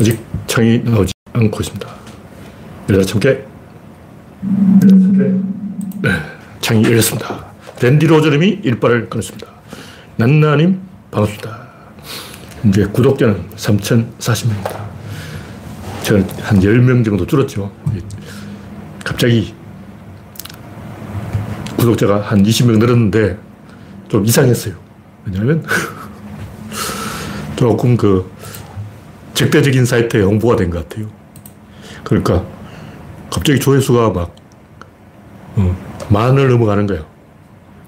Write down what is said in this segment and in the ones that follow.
아직 창이 나오지 않고 있습니다. 15개. 15개. 네, 창이 열렸습니다. 랜디 로저님이 일발을 끊었습니다. 난나님, 반갑습니다. 이제 구독자는 3,040명입니다. 제가 한 10명 정도 줄었죠. 갑자기 구독자가 한 20명 늘었는데 좀 이상했어요. 왜냐하면 조금 그 적대적인 사이트에 홍보가 된 것 같아요. 그러니까 갑자기 조회수가 막 어, 만을 넘어가는 거예요.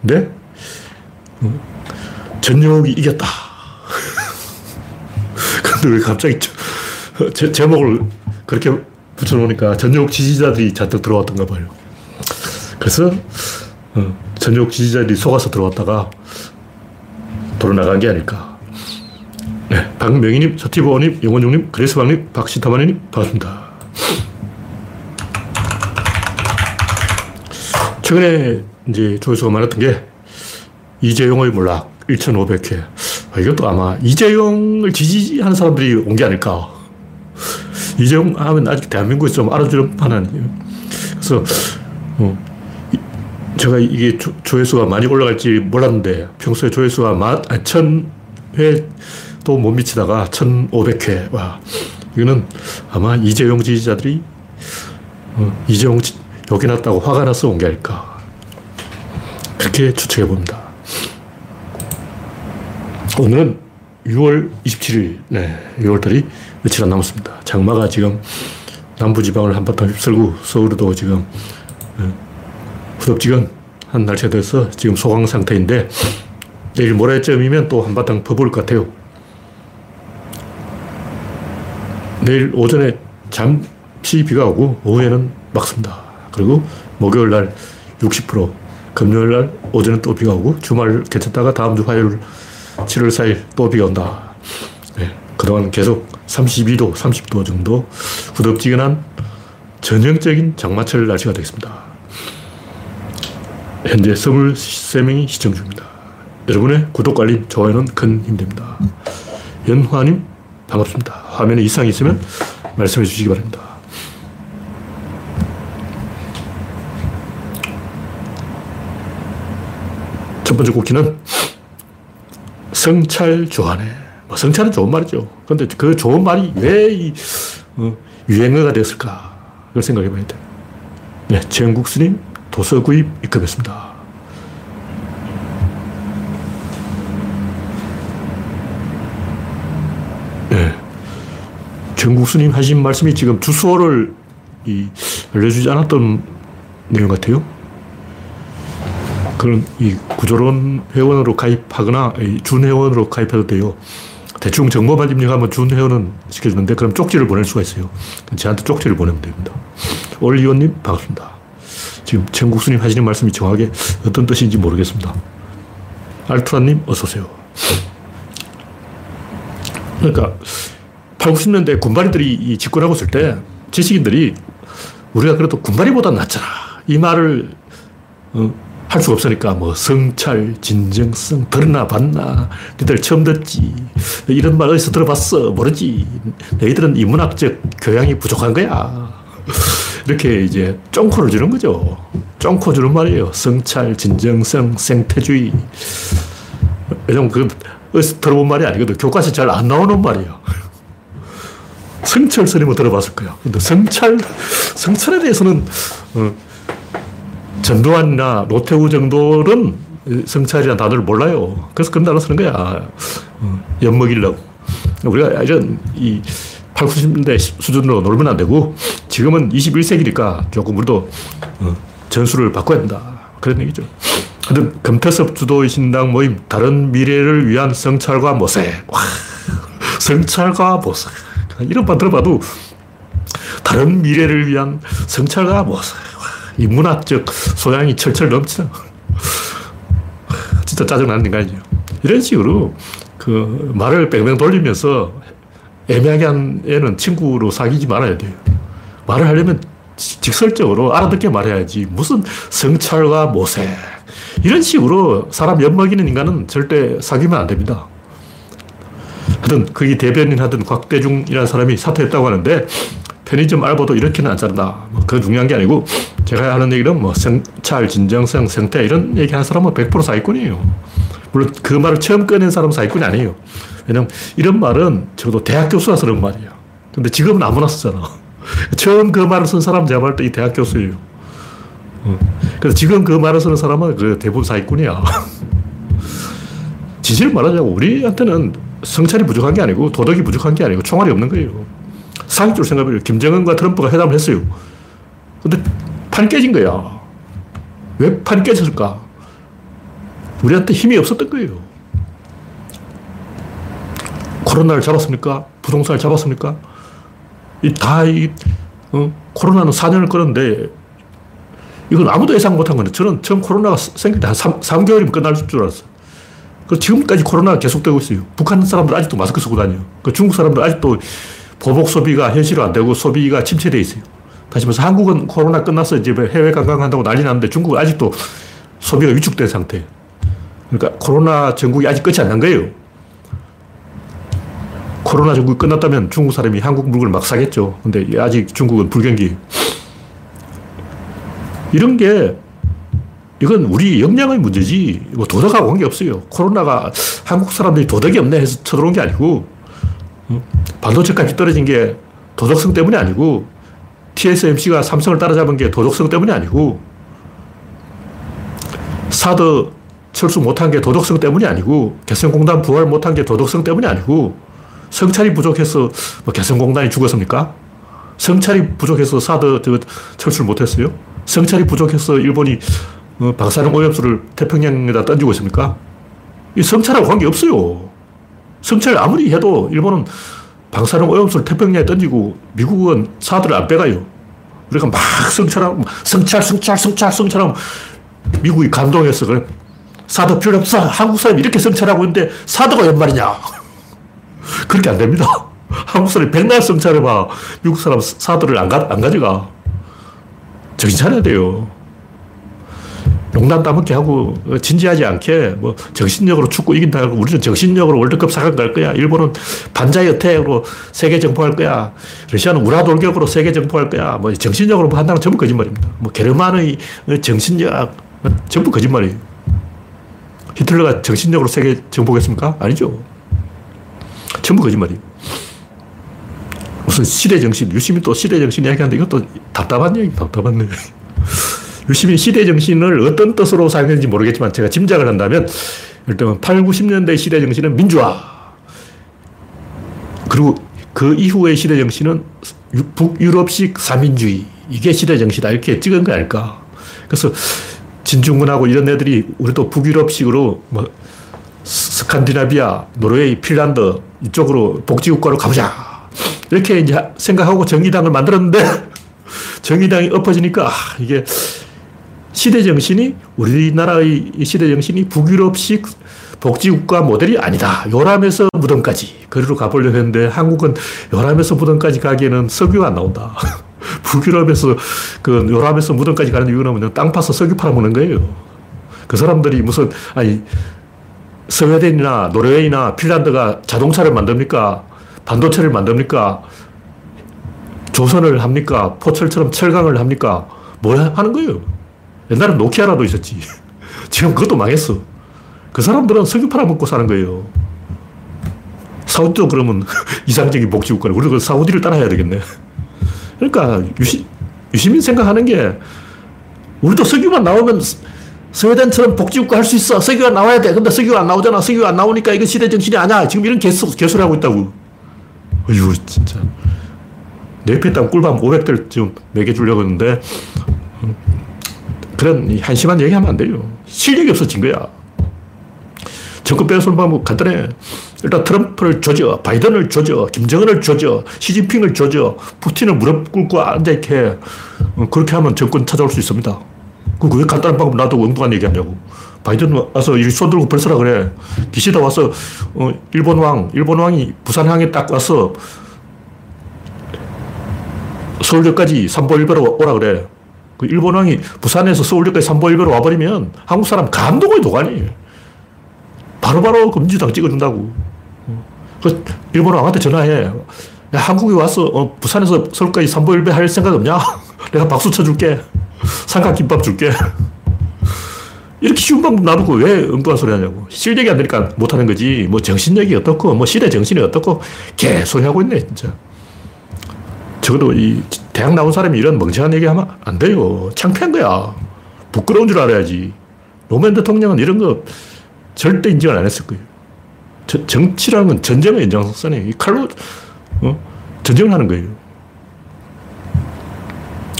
근데 어, 전용이 이겼다. 근데 왜 갑자기 제, 제목을 그렇게 붙여놓으니까 전용 지지자들이 잔뜩 들어왔던가 봐요. 그래서 어, 전용 지지자들이 속아서 들어왔다가 도로 나간 게 아닐까. 네, 박명희님, 서티보님, 영원중님, 그레스방님, 박시타마님 반갑습니다. 최근에 이제 조회수가 많았던 게 이재용의 몰락 1,500회. 아, 이것도 아마 이재용을 지지하는 사람들이 온 게 아닐까. 이재용 하면 아직 대한민국에서 좀판 아니에요. 그래서, 어, 제가 이게 조, 조회수가 많이 올라갈지 몰랐는데 평소에 조회수가 만, 아, 천회 도못 미치다가 1500회. 와, 이거는 아마 이재용 지지자들이 어, 이재용 욕해놨다고 화가 나서 온 게 아닐까. 그렇게 추측해 봅니다. 오늘은 6월 27일, 네, 6월달이 며칠 안 남았습니다. 장마가 지금 남부지방을 한바탕 휩쓸고 서울도 지금 어, 후덥지근 한 날씨가 돼서 지금 소강 상태인데 내일 모레쯤이면 또 한바탕 퍼부을 것 같아요. 내일 오전에 잠시 비가 오고 오후에는 막습니다. 그리고 목요일 날 60%, 금요일 날 오전에 또 비가 오고 주말 괜찮다가 다음 주 화요일 7월 4일 또 비가 온다. 네, 그동안 계속 32도, 30도 정도 후덥지근한 전형적인 장마철 날씨가 되겠습니다. 현재 23명이 시청 중입니다. 여러분의 구독, 알림, 좋아요는 큰힘 됩니다. 연화님, 반갑습니다. 화면에 이상이 있으면 말씀해 주시기 바랍니다. 첫 번째 국기는 성찰 좋아하네. 뭐 성찰은 좋은 말이죠. 근데 그 좋은 말이 왜 이, 어, 유행어가 됐을까? 그걸 생각해 봐야 돼. 네, 최영국 스님 도서 구입 입금했습니다. 정국수님 하신 말씀이 지금 주소를 이, 알려주지 않았던 내용 같아요. 그런 이 구조론 회원으로 가입하거나 준 회원으로 가입해도 돼요. 대충 정보만 입력하면 준 회원은 시켜주는데 그럼 쪽지를 보낼 수가 있어요. 저한테 쪽지를 보내면 됩니다. 올 의원님 반갑습니다. 지금 천국수님 하시는 말씀이 정확하게 어떤 뜻인지 모르겠습니다. 알트라님 어서오세요. 그러니까 8, 90년대 군발이들이 집권하고 있을 때 지식인들이 우리가 그래도 군발이보다 낫잖아. 이 말을 어, 할 수가 없으니까 뭐 성찰, 진정성, 들었나 봤나, 너희들 처음 듣지. 이런 말 어디서 들어봤어? 모르지. 너희들은 인문학적 교양이 부족한 거야. 이렇게 이제 쫑코를 주는 거죠. 쫑코 주는 말이에요. 성찰, 진정성, 생태주의. 왜냐면 그 어디서 들어본 말이 아니거든. 교과서에 잘 안 나오는 말이에요. 성찰 스님은 들어봤을 거야. 근데 성찰, 성찰에 대해서는 어, 전두환이나 노태우 정도는 성찰이라는 단어를 몰라요. 그래서 그런 단어 쓰는 거야. 어, 엿먹이려고. 우리가 이런 이 8, 90년대 수준으로 놀면 안 되고 지금은 21세기니까 조금 우리도 어, 전술을 바꿔야 된다. 그런 얘기죠. 하여튼 금태섭 주도의 신당 모임 다른 미래를 위한 성찰과 모색. 와, 성찰과 모색. 이런만 들어봐도 다른 미래를 위한 성찰과 모색. 이 문학적 소양이 철철 넘치나. 진짜 짜증나는 인간이죠. 이런 식으로 그 말을 뺑뺑 돌리면서 애매하게 한 애는 친구로 사귀지 말아야 돼요. 말을 하려면 직설적으로 알아듣게 말해야지. 무슨 성찰과 모색. 이런 식으로 사람 엿먹이는 인간은 절대 사귀면 안 됩니다. 하든 거기 대변인 하든 곽대중이라는 사람이 사퇴했다고 하는데 편의점 알바도 이렇게는 안 잔다. 뭐 그건 중요한 게 아니고 제가 하는 얘기는 뭐 성찰, 진정성, 생태 이런 얘기 하는 사람은 100% 사기꾼이에요. 물론 그 말을 처음 꺼낸 사람은 사기꾼이 아니에요. 왜냐면 이런 말은 적어도 대학 교수가 쓰는 말이야. 근데 지금은 아무나 쓰잖아. 처음 그 말을 쓴 사람 제가 볼때 이 대학 교수예요. 어. 그래서 지금 그 말을 쓰는 사람은 그 대부분 사기꾼이야. 진실을 말하자고 우리한테는 성찰이 부족한 게 아니고 도덕이 부족한 게 아니고 총알이 없는 거예요. 사기줄 생각해요. 김정은과 트럼프가 회담을 했어요. 근데 판이 깨진 거야. 왜 판이 깨졌을까? 우리한테 힘이 없었던 거예요. 코로나를 잡았습니까? 부동산을 잡았습니까? 이 다, 이, 어, 코로나는 4년을 끌었는데, 이건 아무도 예상 못한 건데, 저는 처음 코로나가 생길 때 한 3, 3개월이면 끝날 줄 알았어요. 그 지금까지 코로나가 계속되고 있어요. 북한 사람들 아직도 마스크 쓰고 다녀요. 그 중국 사람들 아직도 보복 소비가 현실화 안 되고 소비가 침체되어 있어요. 다시 말해서 한국은 코로나 끝나서 이제 해외 관광한다고 난리 났는데 중국은 아직도 소비가 위축된 상태. 그러니까 코로나 전국이 아직 끝이 안 난 거예요. 코로나 전국이 끝났다면 중국 사람이 한국 물건을 막 사겠죠. 근데 아직 중국은 불경기. 이런 게 이건 우리 역량의 문제지, 뭐 도덕하고 관계없어요. 코로나가 한국 사람들이 도덕이 없네 해서 쳐들어온 게 아니고, 반도체 값이 떨어진 게 도덕성 때문이 아니고, TSMC가 삼성을 따라잡은 게 도덕성 때문이 아니고, 사드 철수 못한 게 도덕성 때문이 아니고, 개성공단 부활 못한 게 도덕성 때문이 아니고, 성찰이 부족해서 뭐 개성공단이 죽었습니까? 성찰이 부족해서 사드 철수를 못했어요? 성찰이 부족해서 일본이 어, 방사능 오염수를 태평양에다 던지고 있습니까? 이 성찰하고 관계없어요. 성찰 아무리 해도 일본은 방사능 오염수를 태평양에 던지고 미국은 사들을 안 빼가요. 우리가 막 성찰하고, 성찰, 성찰, 성찰, 성찰하고 미국이 감동해서 그래. 사드 필요 없어. 한국 사람이 이렇게 성찰하고 있는데 사드가 웬 말이냐. 그렇게 안 됩니다. 한국 사람이 백날 성찰해봐. 미국 사람 사드를 안, 가, 안 가져가. 정신 차려야 돼요. 농담 따먹게 하고 진지하지 않게 뭐 정신력으로 축구 이긴다 고 우리는 정신력으로 월드컵 4강 갈 거야. 일본은 반자의 어택으로 세계 정포할 거야. 러시아는 우라 돌격으로 세계 정포할 거야. 뭐 정신력으로 판단은 전부 거짓말입니다. 뭐 게르만의 정신력 전부 거짓말이에요. 히틀러가 정신력으로 세계 정복했습니까? 아니죠. 전부 거짓말이에요. 무슨 시대 정신, 유시민 또 시대 정신 이야기하는데 이것도 답답한 얘기, 답답한 얘기. 유시민 시대 정신을 어떤 뜻으로 사용했는지 모르겠지만 제가 짐작을 한다면 일단 8, 90년대 시대 정신은 민주화. 그리고 그 이후의 시대 정신은 북유럽식 사민주의. 이게 시대 정신이다. 이렇게 찍은 거 아닐까. 그래서 진중근하고 이런 애들이 우리도 북유럽식으로 뭐 스칸디나비아, 노르웨이, 핀란드 이쪽으로 복지국가로 가보자. 이렇게 이제 생각하고 정의당을 만들었는데 정의당이 엎어지니까 아, 이게 시대 정신이 우리나라의 시대 정신이 북유럽식 복지국가 모델이 아니다. 요람에서 무덤까지 거리로 가보려고 했는데 한국은 요람에서 무덤까지 가기에는 석유가 안 나온다. 북유럽에서 그 요람에서 무덤까지 가는 이유는 땅 파서 석유 팔아먹는 거예요. 그 사람들이 무슨 아니 스웨덴이나 노르웨이나 핀란드가 자동차를 만듭니까? 반도체를 만듭니까? 조선을 합니까? 포철처럼 철강을 합니까? 뭐 하는 거예요? 옛날에 노키아라도 있었지. 지금 그것도 망했어. 그 사람들은 석유 팔아먹고 사는 거예요. 사우디도 그러면 이상적인 복지국가를 우리가 그 사우디를 따라해야 되겠네. 그러니까 유시, 유시민 생각하는 게 우리도 석유만 나오면 스웨덴처럼 복지국가 할 수 있어. 석유가 나와야 돼. 근데 석유가 안 나오잖아. 석유가 안 나오니까 이건 시대 정신이 아니야. 지금 이런 개수, 개소리 하고 있다고. 어휴, 진짜. 내패 땅 꿀밤 500들 지금 매겨주려고 했는데, 그런 한심한 얘기 하면 안 돼요. 실력이 없어 진 거야. 정권 빼앗는 방법 간단해. 일단 트럼프를 조져, 바이든을 조져, 김정은을 조져, 시진핑을 조져, 푸틴을 무릎 꿇고 앉아있게 어, 그렇게 하면 정권 찾아올 수 있습니다. 그왜 간단한 방법 놔두고 엉뚱한 얘기 하냐고. 바이든 와서 손 들고 벌써라 그래. 기시다 와서 어, 일본 왕, 일본 왕이 부산항에 딱 와서 서울역까지 삼보 일배로 오라 그래. 그 일본 왕이 부산에서 서울역까지 삼보일배로 와버리면 한국 사람 감동의 도가니 바로바로 금지당 찍어준다고. 그 일본 왕한테 전화해. 야, 한국에 와서 어, 부산에서 서울까지 삼보일배 할 생각 없냐? 내가 박수 쳐줄게. 삼각김밥 줄게. 이렇게 쉬운 방법 놔두고 왜 엉뚱한 소리 하냐고. 실력이 안 되니까 못하는 거지. 뭐 정신력이 어떻고, 뭐 시대 정신이 어떻고, 개소리 하고 있네, 진짜. 적어도 이 대학 나온 사람이 이런 멍청한 얘기 하면 안 돼요. 창피한 거야. 부끄러운 줄 알아야지. 노무현 대통령은 이런 거 절대 인정을 안 했을 거예요. 저, 정치라는 건 전쟁의 연장선이에요. 이 칼로, 어? 전쟁을 하는 거예요.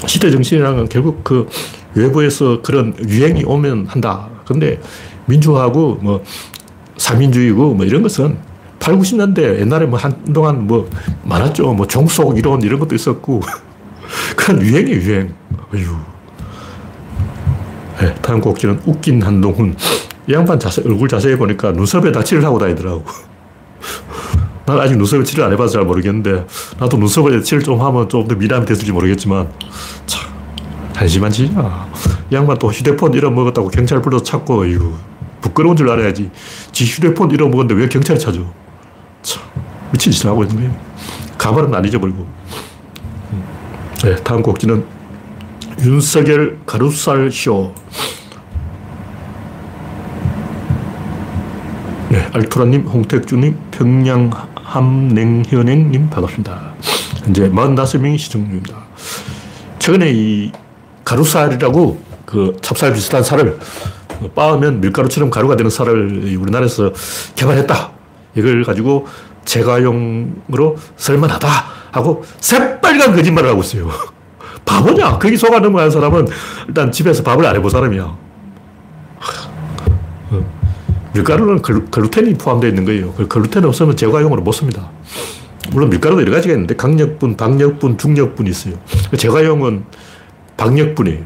시대 정신이라는 건 결국 그 외부에서 그런 유행이 오면 한다. 근데 민주화하고 뭐 사민주의고 뭐 이런 것은 8, 90년대 옛날에 뭐 한동안 뭐 많았죠. 뭐 종속 이론 이런 것도 있었고. 그런 유행이 유행. 어휴. 네, 다음 곡지는 웃긴 한동훈. 이 양반 자세, 얼굴 자세히 보니까 눈썹에 다 칠을 하고 다니더라고. 난 아직 눈썹에 칠을 안 해봐서 잘 모르겠는데, 나도 눈썹에 칠을 좀 하면 좀 더 미남이 됐을지 모르겠지만, 참, 한심한 짓이야. 이 양반 또 휴대폰 잃어먹었다고 경찰 불러서 찾고, 이거 부끄러운 줄 알아야지. 지 휴대폰 잃어먹었는데 왜 경찰이 찾아? 참, 미친 짓을 하고 있는 거예요. 가발은 안 잊어버리고. 네, 다음 곡지는 윤석열 가루살 쇼. 네, 알토라님, 홍택주님, 평양 함냉현행님 반갑습니다. 현재 45명이 시청 중입니다. 최근에 이 가루살이라고 그 찹쌀 비슷한 살을 빻으면 밀가루처럼 가루가 되는 쌀을 우리나라에서 개발했다. 이걸 가지고 제과용으로 쓸만하다 하고 새빨간 거짓말을 하고 있어요. 바보냐? 거기 속아 넘어간 사람은 일단 집에서 밥을 안 해본 사람이야. 밀가루는 글루텐이 포함되어 있는 거예요. 글루텐 없으면 제과용으로 못 씁니다. 물론 밀가루도 여러 가지가 있는데 강력분, 박력분, 중력분이 있어요. 방력분은 박력분이에요.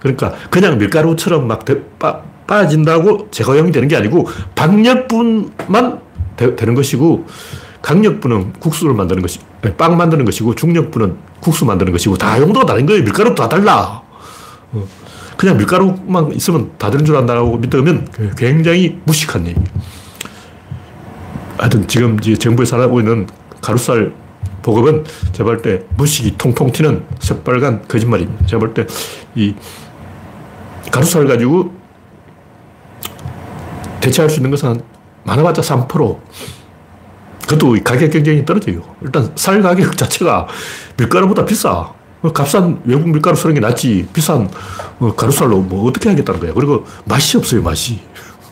그러니까 그냥 밀가루처럼 막 빠, 빠진다고 제거형이 되는 게 아니고 박력분만 되, 는 것이고 강력분은 국수를 만드는 것이 빵 만드는 것이고 중력분은 국수 만드는 것이고 다 용도가 다른 거예요. 밀가루 다 달라. 어. 그냥 밀가루만 있으면 다 되는 줄 안다고 믿으면 굉장히 무식한 얘기. 하여튼 지금 이제 정부에서 하고 있는 가루쌀 보급은 제가 볼때 무식이 통통 튀는 새빨간 거짓말입니다. 제가 볼 때 이 가루쌀 가지고 대체할 수 있는 것은 많아봤자 3%. 그것도 가격 경쟁이 떨어져요. 일단 쌀 가격 자체가 밀가루보다 비싸. 값싼 외국 밀가루 쓰는 게 낫지. 비싼 어, 가루쌀로 뭐 어떻게 하겠다는 거야. 그리고 맛이 없어요, 맛이.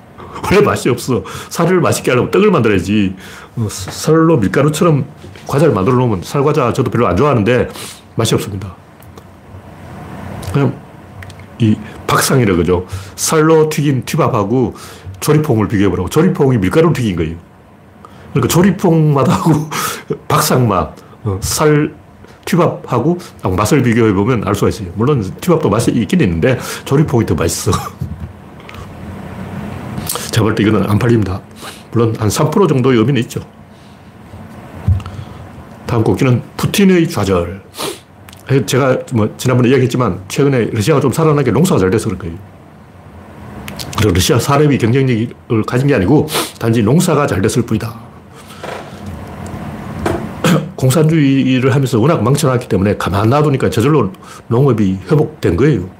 왜 맛이 없어? 쌀을 맛있게 하려면 떡을 만들어야지. 어, 쌀로 밀가루처럼 과자를 만들어 놓으면 쌀과자 저도 별로 안 좋아하는데 맛이 없습니다. 그냥 이 박상이라 그죠. 쌀로 튀긴 튀밥하고 조리퐁을 비교해보라고. 조리퐁이 밀가루 튀긴 거예요. 그러니까 조리퐁 맛하고 박상 맛, 어, 쌀 튀밥하고 맛을 비교해보면 알 수가 있어요. 물론 튀밥도 맛이 있긴 있는데 조리퐁이 더 맛있어. 제가 볼 때 이거는 안 팔립니다. 물론 한 3% 정도의 의미는 있죠. 다음 곡기는 푸틴의 좌절. 제가 뭐 지난번에 이야기했지만 최근에 러시아가 좀 살아나게 농사가 잘 돼서 그런 거예요. 그리고 러시아 사람이 경쟁력을 가진 게 아니고 단지 농사가 잘 됐을 뿐이다. 공산주의를 하면서 워낙 망쳐놨기 때문에 가만 놔두니까 저절로 농업이 회복된 거예요.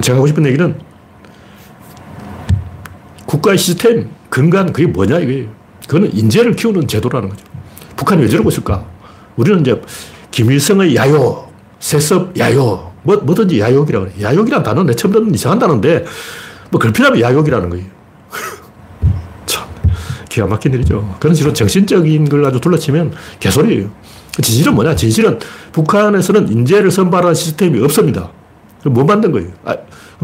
제가 하고 싶은 얘기는 국가의 시스템, 근간 그게 뭐냐 이거예요. 그거는 인재를 키우는 제도라는 거죠. 북한이 왜 저러고 있을까? 우리는 이제 김일성의 야요, 세습 야요, 뭐, 뭐든지 야욕이라고 그래. 야욕이란 단어는 내 처음 듣는 이상한 단어인데, 뭐, 걸필하면 야욕이라는 거예요. 참, 기가 막힌 일이죠. 그런 식으로 정신적인 걸 아주 둘러치면 개소리예요. 진실은 뭐냐? 진실은 북한에서는 인재를 선발하는 시스템이 없습니다. 뭐 만든 거예요? 아,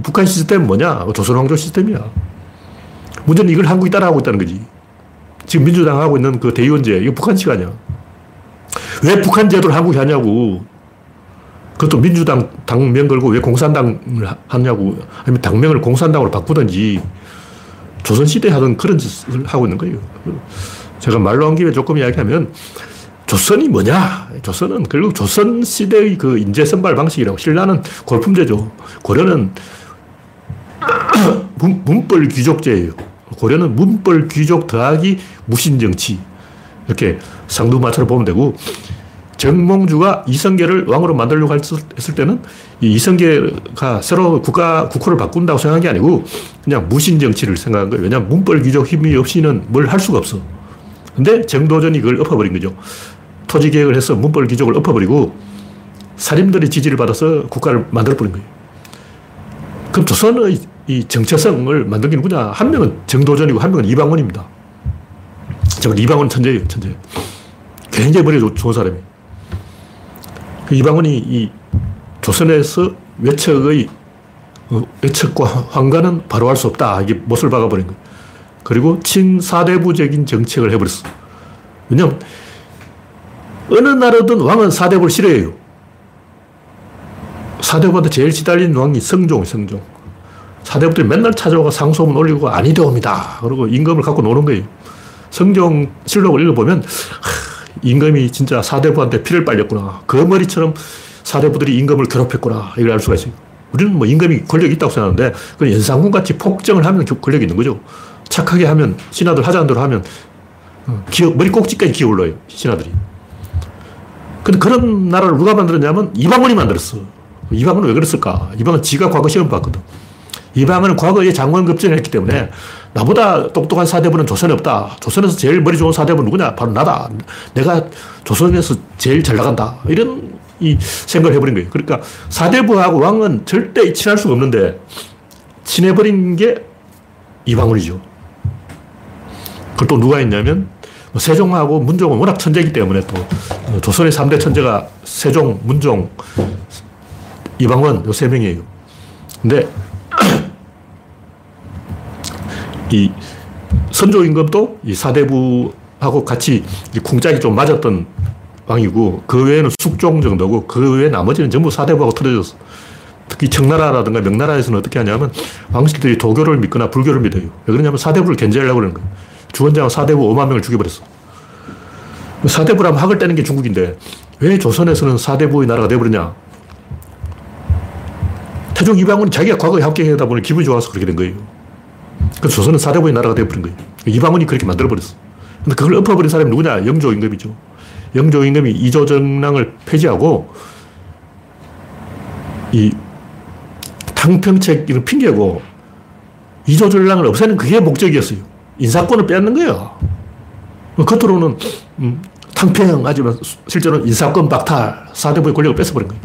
북한 시스템은 뭐냐? 조선왕조 시스템이야. 문제는 이걸 한국이 따라하고 있다는 거지. 지금 민주당 하고 있는 그 대의원제, 이거 북한식 아니야. 왜 북한 제도를 한국이 하냐고. 그것도 민주당 당명 걸고 왜 공산당을 하냐고. 아니면 당명을 공산당으로 바꾸든지 조선시대 하던 그런 짓을 하고 있는 거예요. 제가 말로 한 김에 조금 이야기하면 조선이 뭐냐? 조선은 결국 조선시대의 그 인재 선발 방식이라고. 신라는 골품제죠. 고려는 문벌 귀족제예요. 고려는 문벌 귀족 더하기 무신정치. 이렇게 상두마차로 보면 되고, 정몽주가 이성계를 왕으로 만들려고 했을 때는 이 이성계가 새로 국가, 국호를 바꾼다고 생각한 게 아니고 그냥 무신 정치를 생각한 거예요. 왜냐하면 문벌 귀족 힘이 없이는 뭘 할 수가 없어. 근데 정도전이 그걸 엎어버린 거죠. 토지 개혁을 해서 문벌 귀족을 엎어버리고 사림들의 지지를 받아서 국가를 만들어버린 거예요. 그럼 조선의 이 정체성을 게 누구냐? 한 명은 정도전이고 한 명은 이방원입니다. 저 이방원 천재예요, 천재. 굉장히 머리 좋은 사람이에요. 그 이방원이 이 조선에서 외척의 어, 외척과 황가는 바로 할 수 없다. 이게 못을 박아버린 거예요. 그리고 친사대부적인 정책을 해버렸어. 왜냐면 어느 나라든 왕은 사대부를 싫어해요. 사대부한테 제일 시달린 왕이 성종, 성종. 사대부들이 맨날 찾아오고 상소문 올리고 아니되옵니다. 그리고 임금을 갖고 노는 거예요. 성종 실록을 읽어보면 임금이 진짜 사대부한테 피를 빨렸구나. 그 머리처럼 사대부들이 임금을 괴롭혔구나. 이걸 알 수가 있어요. 우리는 뭐 임금이 권력이 있다고 생각하는데, 그 연산군 같이 폭정을 하면 권력이 있는 거죠. 착하게 하면, 신하들 하자는 대로 하면, 어, 기어, 머리 꼭지까지 기어 올라요. 신하들이. 근데 그런 나라를 누가 만들었냐면 이방원이 만들었어. 이방원은 왜 그랬을까? 이방은 지가 과거 시험 봤거든. 이방은 과거에 장관 급제를 했기 때문에 나보다 똑똑한 사대부는 조선에 없다. 조선에서 제일 머리 좋은 사대부는 누구냐? 바로 나다. 내가 조선에서 제일 잘 나간다. 이런 이 생각을 해버린 거예요. 그러니까 사대부하고 왕은 절대 친할 수가 없는데 친해버린 게 이방원이죠. 그걸 또 누가 있냐면 뭐 세종하고 문종은 워낙 천재이기 때문에 또 어, 조선의 3대 천재가 세종, 문종, 이방원 요 세 명이에요. 근데 이 선조 임금도 이 사대부하고 같이 궁짝이 좀 맞았던 왕이고 그 외에는 숙종 정도고 그 외에 나머지는 전부 사대부하고 틀어졌어. 특히 청나라라든가 명나라에서는 어떻게 하냐면 왕실들이 도교를 믿거나 불교를 믿어요. 왜 그러냐면 사대부를 견제하려고 그러는 거예요. 주원장은 사대부 5만 명을 죽여버렸어. 사대부라면 학을 떼는 게 중국인데 왜 조선에서는 사대부의 나라가 되어버렸냐? 태종 이방원이 자기가 과거에 합격하다 보니 기분이 좋아서 그렇게 된 거예요. 그래서 조선은 사대부의 나라가 되어버린 거예요. 이방원이 그렇게 만들어버렸어. 근데 그걸 엎어버린 사람이 누구냐? 영조 임금이죠. 영조 임금이 이조정랑을 폐지하고 이 탕평책 이런 핑계고 이조전랑을 없애는 그게 목적이었어요. 인사권을 빼앗는 거예요. 겉으로는 음, 탕평 하지만 실제로는 인사권 박탈, 사대부의 권력을 뺏어버린 거예요.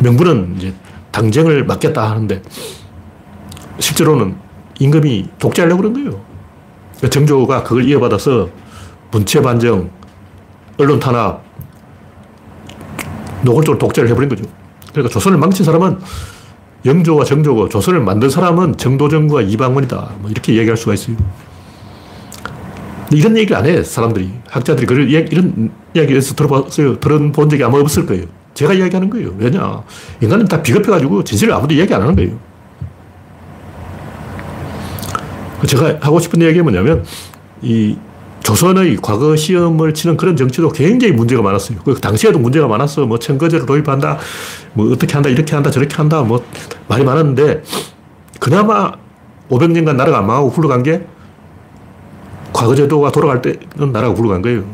명분은 이제 당쟁을 막겠다 하는데 실제로는 임금이 독재하려고 그런 거예요. 그러니까 정조가 그걸 이어받아서 문체 반정, 언론 탄압, 노골적으로 독재를 해버린 거죠. 그러니까 조선을 망친 사람은 영조와 정조고 조선을 만든 사람은 정도정과 이방원이다. 뭐 이렇게 얘기할 수가 있어요. 이런 얘기를 안 해, 사람들이. 학자들이 그런 이런 이야기에서 들어봤어요. 들어본 적이 아마 없을 거예요. 제가 이야기하는 거예요. 왜냐. 인간은 다 비겁해가지고 진실을 아무도 이야기 안 하는 거예요. 제가 하고 싶은 이야기가 뭐냐면, 이 조선의 과거 시험을 치는 그런 정치도 굉장히 문제가 많았어요. 그 당시에도 문제가 많았어. 뭐 청거제를 도입한다, 뭐 어떻게 한다, 이렇게 한다, 저렇게 한다, 뭐 말이 많았는데, 그나마 500년간 나라가 안 망하고 굴러간 게 과거 제도가 돌아갈 때는 나라가 굴러간 거예요.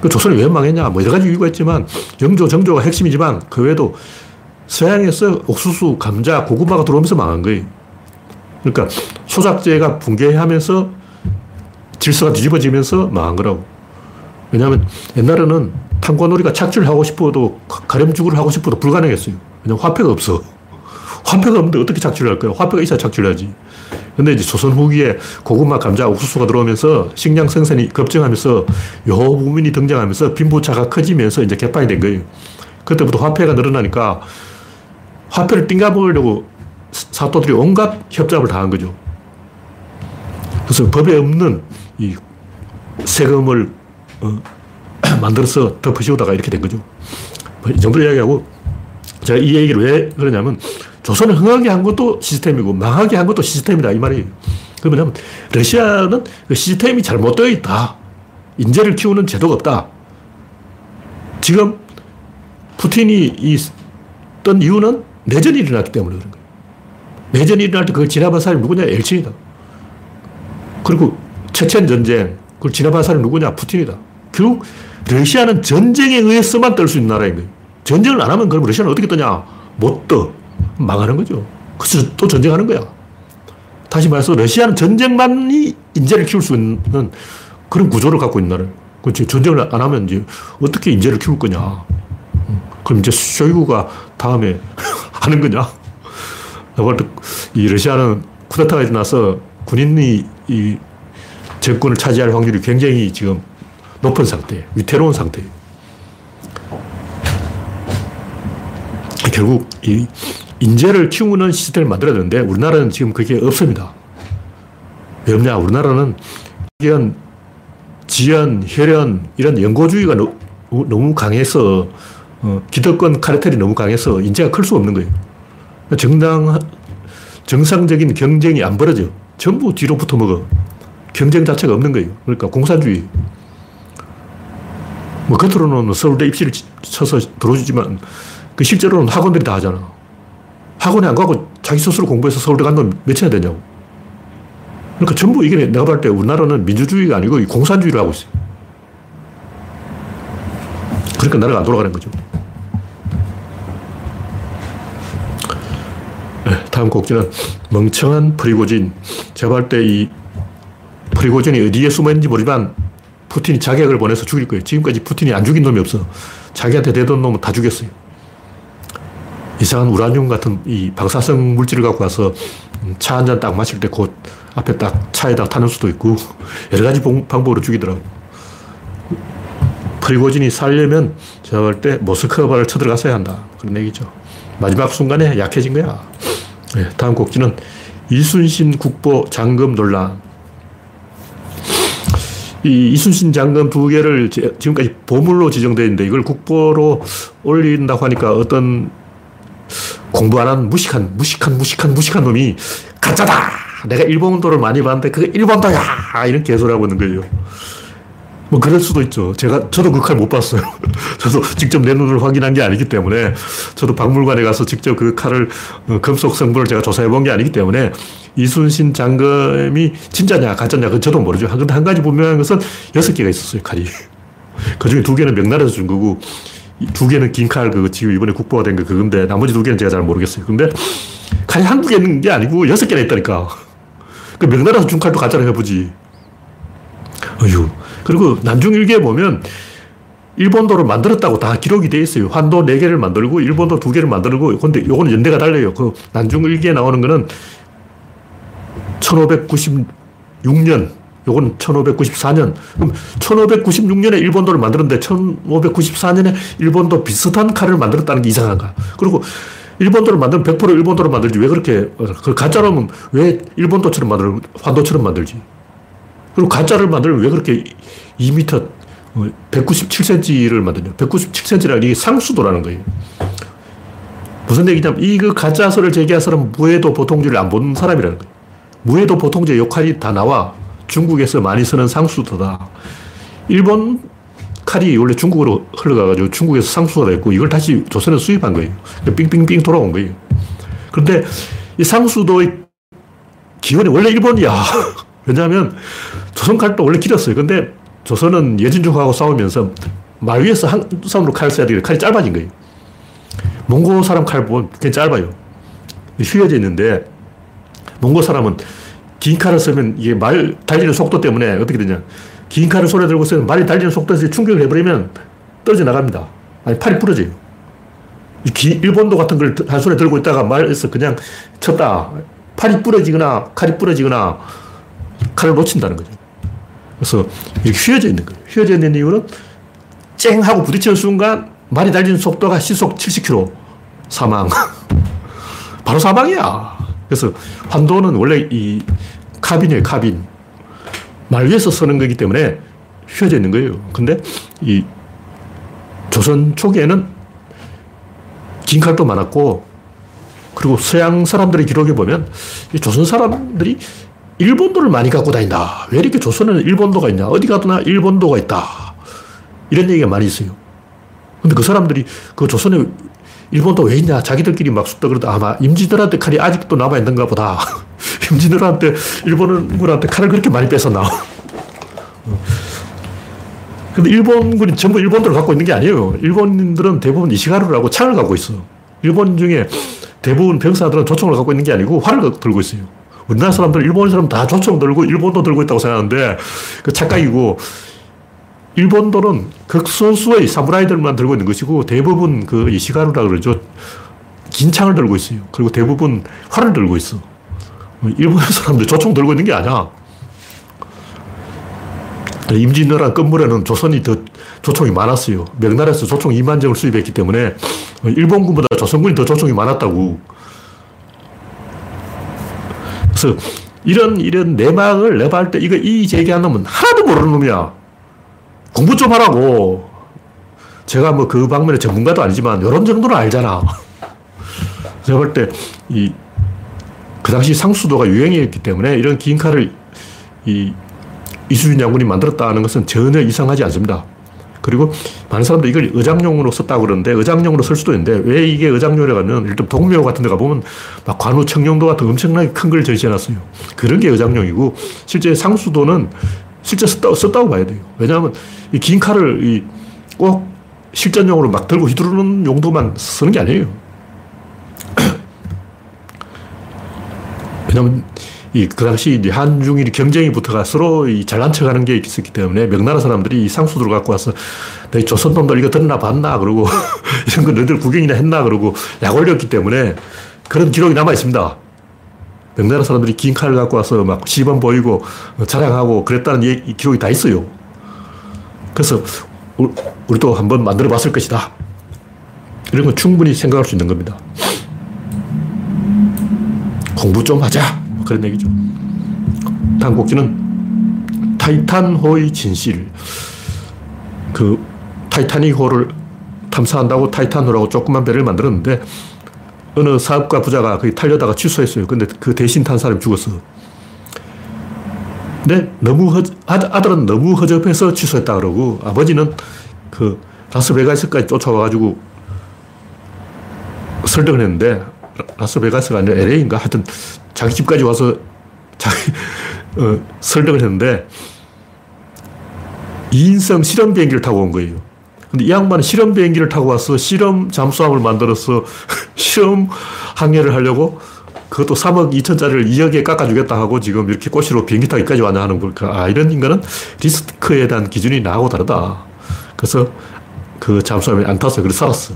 그 조선이 왜 망했냐? 뭐 여러 가지 이유가 있지만 영조, 정조가 핵심이지만 그 외에도 서양에서 옥수수, 감자, 고구마가 들어오면서 망한 거예요. 그러니까 소작제가 붕괴하면서 질서가 뒤집어지면서 망한 거라고. 왜냐하면 옛날에는 탕과놀이가 착취를 하고 싶어도 가렴주구를 하고 싶어도 불가능했어요. 왜냐면 화폐가 없어. 화폐가 없는데 어떻게 착취를 할까요? 화폐가 있어야 착취를 하지. 근데 이제 조선 후기에 고구마, 감자, 옥수수가 들어오면서 식량 생산이 급증하면서 여부민이 등장하면서 빈부차가 커지면서 이제 개판이 된 거예요. 그때부터 화폐가 늘어나니까 화폐를 띵가 먹으려고 사또들이 온갖 협잡을 다한 거죠. 그래서 법에 없는 이 세금을 어, 만들어서 덮으시오다가 이렇게 된 거죠. 뭐이 정도 이야기하고 제가 이 얘기를 왜 그러냐면 조선을 흥하게 한 것도 시스템이고 망하게 한 것도 시스템이다 이 말이에요. 그 뭐냐면 러시아는 그 시스템이 잘못되어 있다. 인재를 키우는 제도가 없다. 지금 푸틴이 있던 이유는 내전이 일어났기 때문에 그런 거예요. 내전이 일어날 때 그걸 진압한 사람이 누구냐? 엘친이다. 그리고 체첸 전쟁, 그걸 진압한 사람이 누구냐? 푸틴이다. 결국 러시아는 전쟁에 의해서만 뜰 수 있는 거예요. 전쟁을 안 하면 그럼 러시아는 어떻게 뜨냐? 못 떠. 망하는 거죠. 그래서 또 전쟁하는 거야. 다시 말해서 러시아는 전쟁만이 인재를 키울 수 있는 그런 구조를 갖고 있는 나라예요. 그렇지. 전쟁을 안 하면 이제 어떻게 인재를 키울 거냐. 그럼 이제 쇼이구가 다음에 하는 거냐. 이 러시아는 쿠데타가 일어나서 군인이 이 정권을 차지할 확률이 굉장히 지금 높은 상태, 위태로운 상태예요. 결국 이 인재를 키우는 시스템을 만들어야 되는데 우리나라는 지금 그게 없습니다. 왜 없냐? 우리나라는 지연, 지연, 혈연 이런 연고주의가 너, 무 강해서 어, 기득권 카르텔이 너무 강해서 인재가 클 수 없는 거예요. 정당, 정상적인 경쟁이 안 벌어져. 전부 뒤로 붙어 먹어. 경쟁 자체가 없는 거예요. 그러니까 공산주의. 뭐 겉으로는 서울대 입시를 쳐서 들어오지만 그 실제로는 학원들이 다 하잖아. 학원에 안 가고 자기 스스로 공부해서 서울대 간 놈 몇이나 되냐고. 그러니까 전부 이게 내가 볼 때 우리나라는 민주주의가 아니고 공산주의를 하고 있어요. 그러니까 나라가 안 돌아가는 거죠. 다음 곡지는 멍청한 프리고진. 제가 볼 때 이 프리고진이 어디에 숨어 있는지 모르지만 푸틴이 자객을 보내서 죽일 거예요. 지금까지 푸틴이 안 죽인 놈이 없어. 자기한테 대던 놈은 다 죽였어요. 이상한 우라늄 같은 이 방사성 물질을 갖고 와서 차 한 잔 딱 마실 때 곧 앞에 딱 차에다 타는 수도 있고 여러 가지 방법으로 죽이더라고. 프리고진이 살려면 제가 볼 때 모스크바를 쳐들어갔어야 한다. 그런 얘기죠. 마지막 순간에 약해진 거야. 네, 다음 곡지는 이순신 국보 장금 논란. 이 이순신 장금 두 개를 지금까지 보물로 지정되어 있는데 이걸 국보로 올린다고 하니까 어떤 공부 안 한 무식한, 무식한, 무식한, 무식한 놈이 가짜다! 내가 일본도를 많이 봤는데 그게 일본도야! 이런 개소리 하고 있는 거예요. 뭐 그럴 수도 있죠. 제가, 저도 그 칼 못 봤어요. 저도 직접 내 눈을 확인한 게 아니기 때문에 저도 박물관에 가서 직접 그 칼을, 어, 금속 성분을 제가 조사해 본 게 아니기 때문에 이순신 장검이 진짜냐, 가짜냐, 그건 저도 모르죠. 그런데 한 가지 분명한 것은 여섯 개가 있었어요, 칼이. 그 중에 두 개는 명나라에서 준 거고, 두 개는 긴 칼, 그 지금 이번에 국보가 된 거 그건데, 나머지 두 개는 제가 잘 모르겠어요. 근데 칼이 개 있는 게 아니고 여섯 개나 있다니까. 그 명나라에서 준 칼도 가짜로 해보지. 어휴. 그리고 난중일기에 보면 일본도를 만들었다고 다 기록이 돼 있어요. 환도 4개를 만들고 일본도 2개를 만들고 근데 요거는 연대가 달라요. 그 난중일기에 나오는 거는 1596년 요건 1594년. 그럼 1596년에 일본도를 만들었는데 1594년에 일본도 비슷한 칼을 만들었다는 게 이상한가. 그리고 일본도를 만들면 100% 일본도를 만들지. 왜 그렇게, 그 가짜라면 왜 일본도처럼 만들고 환도처럼 만들지. 그리고 가짜를 만들면 왜 그렇게 2m, 197cm를 만드냐. 197cm라는 이게 상수도라는 거예요. 무슨 얘기냐면 이그 가짜 설을 제기한 사람은 무해도 보통주의를 안 보는 사람이라는 거예요. 무해도 보통주의 역할이 다 나와. 중국에서 많이 쓰는 상수도다. 일본 칼이 원래 중국으로 흘러가가지고 중국에서 상수가 됐고 이걸 다시 조선에 수입한 거예요. 빙빙빙 돌아온 거예요. 그런데 이 상수도의 기원이 원래 일본이야. 왜냐하면 조선 칼도 원래 길었어요. 근데 조선은 예진중하고 싸우면서 말 위에서 한 손으로 칼을 써야 되는데 칼이 짧아진 거예요. 몽고 사람 칼 보면 굉장히 짧아요. 휘어져 있는데 몽고 사람은 긴 칼을 쓰면 이게 말 달리는 속도 때문에 어떻게 되냐. 긴 칼을 손에 들고 쓰면 말이 달리는 속도에서 충격을 해버리면 떨어져 나갑니다. 아니, 팔이 부러져요. 기, 일본도 같은 걸 한 손에 들고 있다가 말에서 그냥 쳤다. 팔이 부러지거나 칼이 부러지거나 칼을 놓친다는 거죠. 그래서 이렇게 휘어져 있는 거예요. 휘어져 있는 이유는 쨍 하고 부딪히는 순간 말이 달리는 속도가 시속 70km. 사망. 바로 사망이야. 그래서 환도는 원래 이 카빈이에요, 카빈. 말 위에서 쓰는 거기 때문에 휘어져 있는 거예요. 근데 이 조선 초기에는 긴 칼도 많았고, 그리고 서양 사람들의 기록에 보면 이 조선 사람들이 일본도를 많이 갖고 다닌다. 왜 이렇게 조선에는 일본도가 있냐? 어디 가도나 일본도가 있다. 이런 얘기가 많이 있어요. 근데 그 사람들이 그 조선에 일본도 왜 있냐? 자기들끼리 막 숫다 그러다 아마 임진왜란때 칼이 아직도 남아있는가 보다. 임진왜란때 일본군한테 칼을 그렇게 많이 뺏었나. 근데 일본군이 전부 일본들을 갖고 있는 게 아니에요. 일본인들은 대부분 이시가루라고 창을 갖고 있어. 일본 중에 대부분 병사들은 조총을 갖고 있는 게 아니고 활을 들고 있어요. 우리나라 사람들, 일본 사람 다 조총 들고 일본도 들고 있다고 생각하는데 그 착각이고 일본도는 극소수의 사무라이들만 들고 있는 것이고 대부분 그 이시가루라 그러죠. 긴 창을 들고 있어요. 그리고 대부분 활을 들고 있어. 일본 사람들 조총 들고 있는 게 아니야. 임진왜란 끝물에는 조선이 더 조총이 많았어요. 명나라에서 조총 2만 정을 수입했기 때문에 일본군보다 조선군이 더 조총이 많았다고. 그래서 이런 이런 내막을 내발 때 이거 이 제기하는 놈은 하나도 모르는 놈이야. 공부 좀 하라고. 제가 뭐 그 방면의 전문가도 아니지만 이런 정도는 알잖아. 제가 볼 때 이 그 당시 상수도가 유행이었기 때문에 이런 긴 칼을 이 이수진 장군이 만들었다는 것은 전혀 이상하지 않습니다. 그리고 많은 사람들이 이걸 의장용으로 썼다고 그러는데 의장용으로 쓸 수도 있는데 왜 이게 의장용이라고 하면 일단 동묘 같은 데 가보면 막 관우 청룡도 같은 엄청나게 큰 걸 제시해놨어요. 그런 게 의장용이고 실제 상수도는 실제 썼다, 썼다고 봐야 돼요. 왜냐하면 이 긴 칼을 이 꼭 실전용으로 막 들고 휘두르는 용도만 쓰는 게 아니에요. 왜냐하면 이, 그 당시 이제 한중일 경쟁이 붙어가 서로 이 잘난 척 하는 게 있었기 때문에 명나라 사람들이 이 상수도를 갖고 와서 너희 조선놈들 이거 듣나 봤나 그러고 이런 거 너희들 구경이나 했나 그러고 약 올렸기 때문에 그런 기록이 남아 있습니다. 명나라 사람들이 긴 칼을 갖고 와서 막 시범 보이고 자랑하고 그랬다는 얘기, 기록이 다 있어요. 그래서 우리도 한번 만들어 봤을 것이다. 이런 건 충분히 생각할 수 있는 겁니다. 공부 좀 하자. 그런 얘기죠. 다음 곡지는 타이탄호의 진실. 그 타이타닉호를 탐사한다고 타이탄호라고 조그만 배를 만들었는데 어느 사업가 부자가 거기 탈려다가 취소했어요. 근데 그 대신 탄 사람이 죽었어. 근데 너무 허, 아들은 너무 허접해서 취소했다 그러고 아버지는 그 라스베가스까지 쫓아와가지고 설득을 했는데 라스베가스가 아니라 LA인가 하여튼 자기 집까지 와서 자기 어, 설득을 했는데 2인승 실험 비행기를 타고 온 거예요. 근데 이 양반은 실험 비행기를 타고 와서 실험 잠수함을 만들어서 실험 항해를 하려고 그것도 3억 2천짜리를 2억에 깎아주겠다 하고 지금 이렇게 꼬시로 비행기 타기까지 왔냐 하는 걸까. 아, 이런 인간은 리스크에 대한 기준이 나하고 다르다. 그래서 그 잠수함에 안 타서 그래 살았어.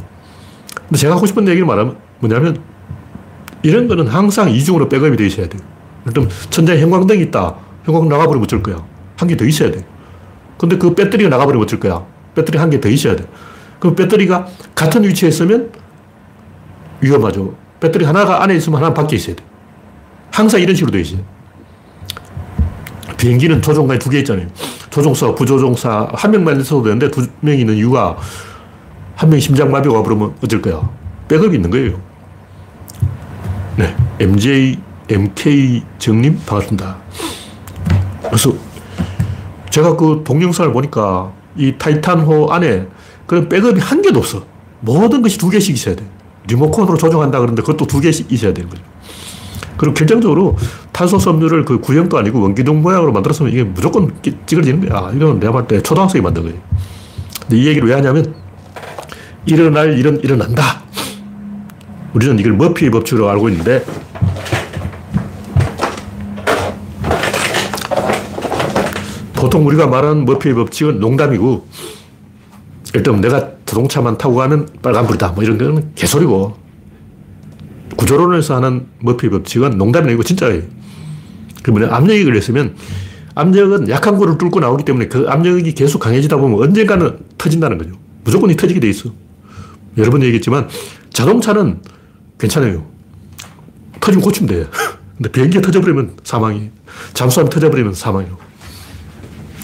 근데 제가 하고 싶은 얘기를 말하면 뭐냐면 이런 거는 항상 이중으로 백업이 되어 있어야 돼요. 예를 천장에 형광등이 있다. 형광 나가버리면 어쩔 거야. 한 개 더 있어야 돼. 근데 그 배터리가 나가버리면 어쩔 거야. 배터리 한 개 더 있어야 돼. 그 배터리가 같은 위치에 있으면 위험하죠. 배터리 하나가 안에 있으면 하나 밖에 있어야 돼. 항상 이런 식으로 되어 있어요. 비행기는 조종관이 두 개 있잖아요. 조종사, 부조종사 한 명만 있어도 되는데 두 명이 있는 이유가 한 명이 심장마비가 와버리면 어쩔 거야. 백업이 있는 거예요. 네. MJ, MK 정님 반갑습니다. 그래서 제가 그 동영상을 보니까 이 타이탄호 안에 그런 백업이 한 개도 없어. 모든 것이 두 개씩 있어야 돼. 리모컨으로 조정한다 그러는데 그것도 두 개씩 있어야 되는 거죠. 그리고 결정적으로 탄소 섬유를 그 구형도 아니고 원기둥 모양으로 만들었으면 이게 무조건 찌그러지는 거야. 아, 이건 내가 볼때 초등학생이 만든 거예요. 근데 이 얘기를 왜 하냐면 일어날 일은 일어난다. 우리는 이걸 머피의 법칙으로 알고 있는데 보통 우리가 말하는 머피의 법칙은 농담이고 일단 내가 자동차만 타고 가면 빨간불이다 뭐 이런 거는 개소리고 구조론에서 하는 머피의 법칙은 농담이 아니고 진짜예요. 그러면 압력이 걸렸으면 압력은 약한 거를 뚫고 나오기 때문에 그 압력이 계속 강해지다 보면 언젠가는 터진다는 거죠. 무조건 이 터지게 돼 있어. 여러 번 얘기했지만 자동차는 괜찮아요. 터지면 고치면 돼. 근데 비행기가 터져버리면 사망이. 잠수함이 터져버리면 사망이에요.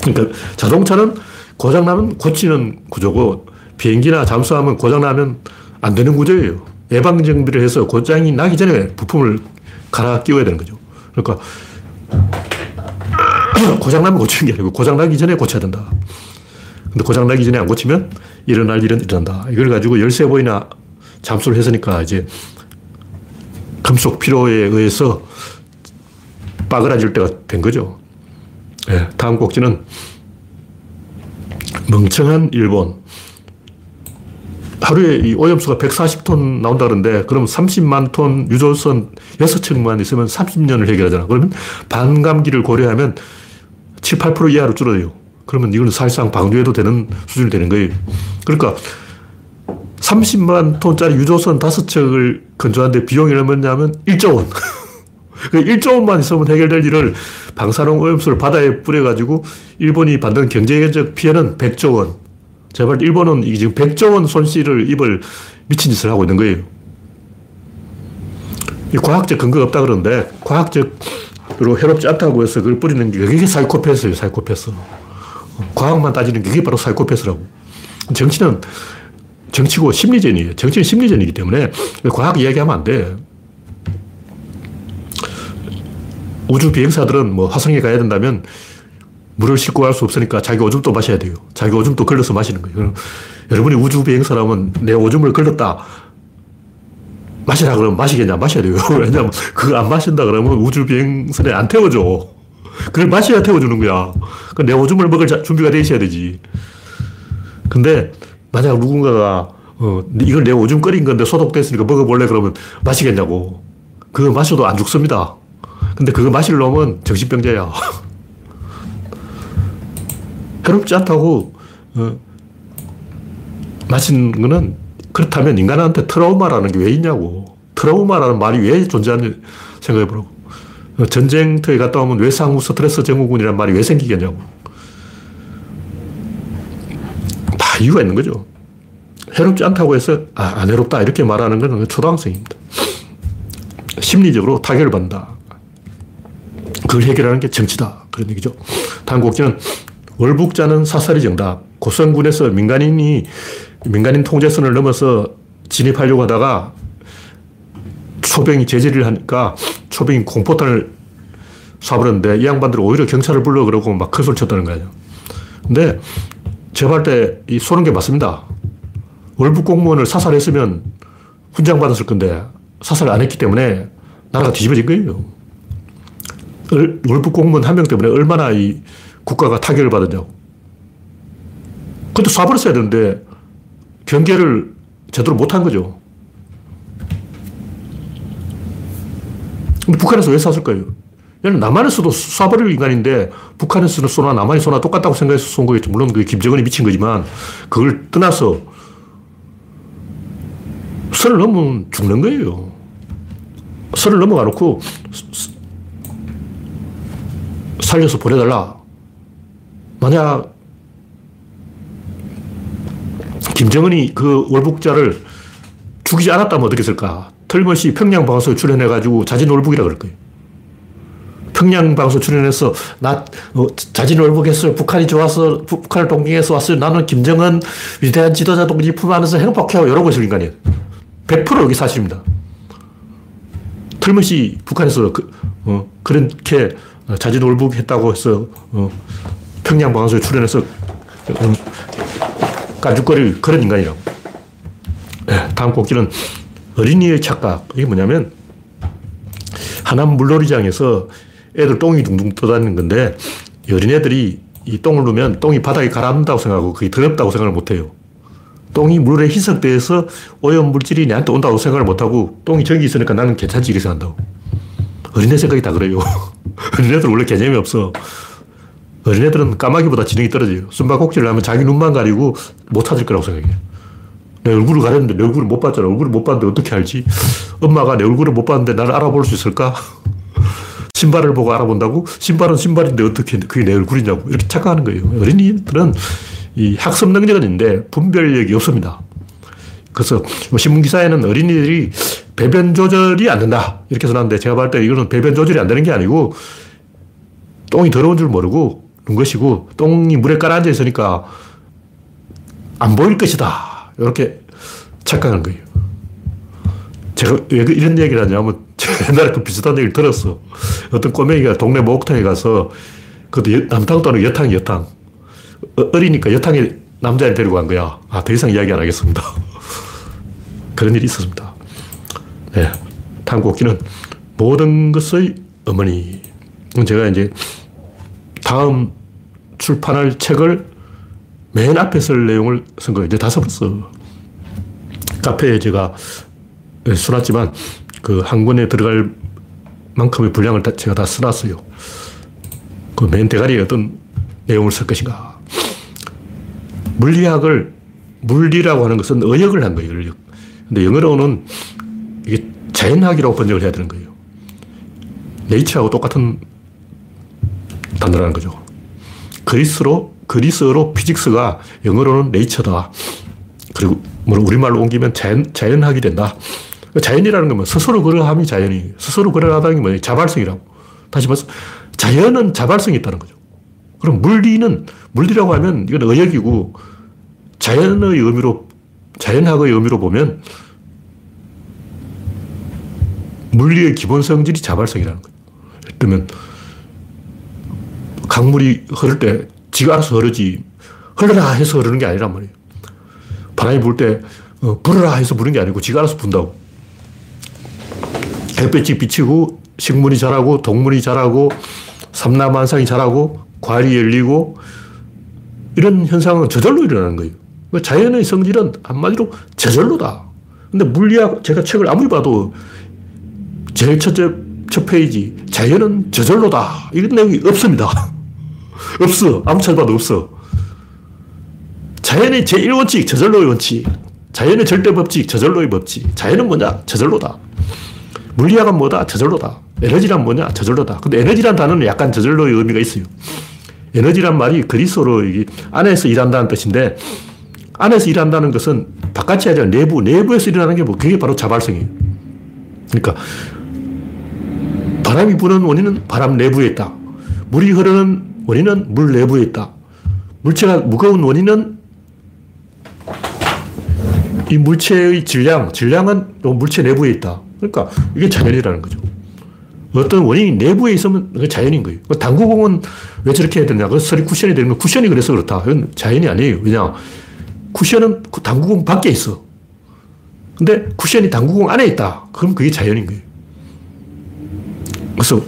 그러니까 자동차는 고장나면 고치는 구조고 비행기나 잠수함은 고장나면 안 되는 구조예요. 예방 정비를 해서 고장이 나기 전에 부품을 갈아 끼워야 되는 거죠. 그러니까 고장나면 고치는 게 아니고 고장나기 전에 고쳐야 된다. 근데 고장나기 전에 안 고치면 일어날 일은 일어난다. 이걸 가지고 열쇠 보이나 잠수를 했으니까 이제 금속 피로에 의해서 빠그라질 때가 된 거죠. 네, 다음 곡지는 멍청한 일본. 하루에 이 오염수가 140톤 나온다 그러는데, 그럼 30만 톤 유조선 6층만 있으면 30년을 해결하잖아. 그러면 반감기를 고려하면 7, 8% 이하로 줄어요. 그러면 이건 사실상 방류해도 되는 수준이 되는 거예요. 그러니까 30만 톤짜리 유조선 5척을 건조하는데 비용이 얼마냐면 1조 원. 1조 그 원만 있으면 해결될 일을 방사능 오염수를 바다에 뿌려가지고 일본이 받는 경제적 피해는 100조 원. 제발 일본은 지금 100조 원 손실을 입을 미친 짓을 하고 있는 거예요. 과학적 근거가 없다 그러는데 과학적으로 해롭지 않다고 해서 그걸 뿌리는 게 그게 사이코패스예요, 사이코패스. 과학만 따지는 게 그게 바로 사이코패스라고. 정치는 정치고 심리전이에요. 정치는 심리전이기 때문에 과학 이야기하면 안 돼. 우주 비행사들은 뭐 화성에 가야 된다면 물을 싣고 갈 수 없으니까 자기 오줌도 마셔야 돼요. 자기 오줌도 걸러서 마시는 거예요. 여러분이 우주 비행사라면 내 오줌을 걸렀다. 마시라 그러면 마시겠냐? 마셔야 돼요. 왜냐면 그거 안 마신다 그러면 우주 비행선에 안 태워줘. 그걸 마셔야 태워주는 거야. 내 오줌을 먹을 준비가 돼 있어야 되지. 근데 만약 누군가가 어, 이걸 내 오줌 끓인 건데 소독됐으니까 먹어볼래 그러면 마시겠냐고. 그거 마셔도 안 죽습니다. 근데 그거 마실 놈은 정신병자야. 해롭지 않다고 어, 마신 거는 그렇다면 인간한테 트라우마라는 게 왜 있냐고. 트라우마라는 말이 왜 존재하는지 생각해 보라고. 어, 전쟁터에 갔다 오면 외상후 스트레스 증후군이라는 말이 왜 생기겠냐고. 다 이유가 있는 거죠. 해롭지 않다고 해서 아, 안 해롭다 이렇게 말하는 것은 초등학생입니다. 심리적으로 타격을 받는다. 그걸 해결하는 게 정치다. 그런 얘기죠. 다음 곡지는 월북자는 사살이 정답. 고성군에서 민간인이 민간인 통제선을 넘어서 진입하려고 하다가 초병이 제지를 하니까 초병이 공포탄을 쏴버렸는데 이 양반들은 오히려 경찰을 불러 그러고 막 큰 소리 쳤다는 거예요. 근데 제가 때이 쏘는 게 맞습니다. 월북 공무원을 사살했으면 훈장 받았을 건데 사살 안 했기 때문에 나라가 뒤집어진 거예요. 월북 공무원 한 명 때문에 얼마나 이 국가가 타격을 받았냐고. 그때 쏴버렸어야 되는데 경계를 제대로 못한 거죠. 근데 북한에서 왜 쐈을 까요 얘는 남한에서도 쏴버릴 인간인데 북한에서는 쏘나 남한이 쏘나 똑같다고 생각해서 쏜 거겠죠. 물론 그 김정은이 미친 거지만 그걸 떠나서 선을 넘으면 죽는 거예요. 선을 넘어가 놓고 살려서 보내달라. 만약 김정은이 그 월북자를 죽이지 않았다면 어떻게 했을까? 틀머시 평양 방송에 출연해가지고 자진 월북이라 그럴 거예요. 평양 방송 출연해서 나 어, 자진 월북했어요. 북한이 좋아서 북한을 동경해서 왔어요. 나는 김정은 위대한 지도자 동지 품 안에서 행복해요. 이러고 있을 인간이에요. 100% 여기 사실입니다. 틀머시 북한에서 그, 어, 그렇게 자진 월북했다고 해서 어, 평양 방송에 출연해서 어, 깐죽거릴 그런 인간이라고. 네, 다음 곡지는 어린이의 착각. 이게 뭐냐면 하남 물놀이장에서 애들 똥이 둥둥 떠다니는 건데 어린애들이 이 똥을 누면 똥이 바닥에 가라앉는다고 생각하고 그게 더럽다고 생각을 못 해요. 똥이 물에 희석돼서 오염 물질이 내한테 온다고 생각을 못 하고 똥이 저기 있으니까 나는 괜찮지 이렇게 생각한다고. 어린애 생각이 다 그래요. 어린애들 원래 개념이 없어. 어린애들은 까마귀보다 지능이 떨어져요. 숨바꼭질을 하면 자기 눈만 가리고 못 찾을 거라고 생각해요. 내 얼굴을 가렸는데 내 얼굴을 못 봤잖아. 얼굴을 못 봤는데 어떻게 알지? 엄마가 내 얼굴을 못 봤는데 나를 알아볼 수 있을까? 신발을 보고 알아본다고? 신발은 신발인데 어떻게 그게 내 얼굴이냐고. 이렇게 착각하는 거예요. 어린이들은 이 학습 능력은 있는데 분별력이 없습니다. 그래서 뭐 신문 기사에는 어린이들이 배변 조절이 안 된다. 이렇게 써놨는데 제가 볼때 이거는 배변 조절이 안 되는 게 아니고 똥이 더러운 줄 모르고 눈 것이고 똥이 물에 깔아앉아 있으니까 안 보일 것이다. 이렇게 착각하는 거예요. 제가 왜그 이런 얘기를 하냐면 옛날에 그 비슷한 얘기를 들었어. 어떤 꼬맹이가 동네 목욕탕에 가서 그것도 남탕도 아니고 여탕이 여탕. 어, 어리니까 여탕에 남자를 데리고 간 거야. 아, 더 이상 이야기 안 하겠습니다. 그런 일이 있었습니다. 네. 탐구기는 모든 것의 어머니. 제가 이제 다음 출판할 책을 맨 앞에 쓸 내용을 쓴 거예요. 이제 다 써봤어. 카페에 제가 써놨지만 그한 권에 들어갈 만큼의 분량을 다 제가 다 써놨어요. 그 맨 대가리에 어떤 내용을 쓸 것인가. 물리학을, 물리라고 하는 것은 의역을 한 거예요, 의역. 근데 영어로는 이게 자연학이라고 번역을 해야 되는 거예요. 네이처하고 똑같은 단어라는 거죠. 그리스로, 그리스어로 피직스가 영어로는 네이처다. 그리고 뭐 우리말로 옮기면 자연, 자연학이 된다. 자연이라는 건 스스로 그러함이 자연이. 스스로 그러하다는 게 뭐예요? 자발성이라고. 다시 말해서 자연은 자발성이 있다는 거죠. 그럼 물리는, 물리라고 하면 이건 의역이고 자연의 의미로, 자연학의 의미로 보면 물리의 기본 성질이 자발성이라는 거예요. 그러면 강물이 흐를 때 지가 알아서 흐르지 흘러라 해서 흐르는 게 아니란 말이에요. 바람이 불때 어, 불어라 해서 부는 게 아니고 지가 알아서 분다고. 햇볕이 비치고 식물이 자라고 동물이 자라고 삼라만상이 자라고 과일이 열리고 이런 현상은 저절로 일어나는 거예요. 그 자연의 성질은 한마디로 저절로다. 근데 물리학 제가 책을 아무리 봐도 제일 첫째 첫 페이지 자연은 저절로다 이런 내용이 없습니다. 없어. 아무 찾아봐도 없어. 자연의 제1원칙 저절로의 원칙 자연의 절대 법칙 저절로의 법칙 자연은 뭐냐 저절로다. 물리학은 뭐다? 저절로다. 에너지란 뭐냐? 저절로다. 근데 에너지란 단어는 약간 저절로의 의미가 있어요. 에너지란 말이 그리스어로 안에서 일한다는 뜻인데 안에서 일한다는 것은 바깥이 아니라 내부, 내부에서 일어나는 게 뭐, 그게 바로 자발성이에요. 그러니까 바람이 부는 원인은 바람 내부에 있다. 물이 흐르는 원인은 물 내부에 있다. 물체가 무거운 원인은 이 물체의 질량, 질량은 물체 내부에 있다. 그러니까 이게 자연이라는 거죠. 어떤 원인이 내부에 있으면 그게 자연인 거예요. 그 당구공은 왜 저렇게 해야 되냐? 그 서리 쿠션이 되는 건 쿠션이 그래서 그렇다. 이건 자연이 아니에요. 왜냐? 쿠션은 그 당구공 밖에 있어. 근데 쿠션이 당구공 안에 있다. 그럼 그게 자연인 거예요. 그래서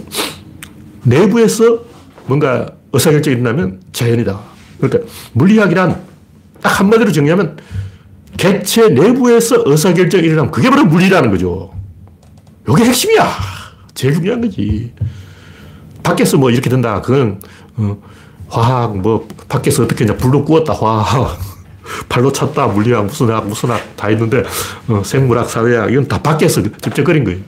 내부에서 뭔가 의사결정이 일어나면 자연이다. 그러니까 물리학이란 딱 한마디로 정리하면 객체 내부에서 의사결정이 일어나면 그게 바로 물리라는 거죠. 이게 핵심이야. 제일 중요한 거지. 밖에서 뭐 이렇게 된다. 그건 어, 화학 뭐 밖에서 어떻게 그냥 불로 구웠다. 화학. 발로 찼다. 물리학 무슨 학 무슨 학 다 있는데 어, 생물학 사회학 이건 다 밖에서 집적거린 거예요.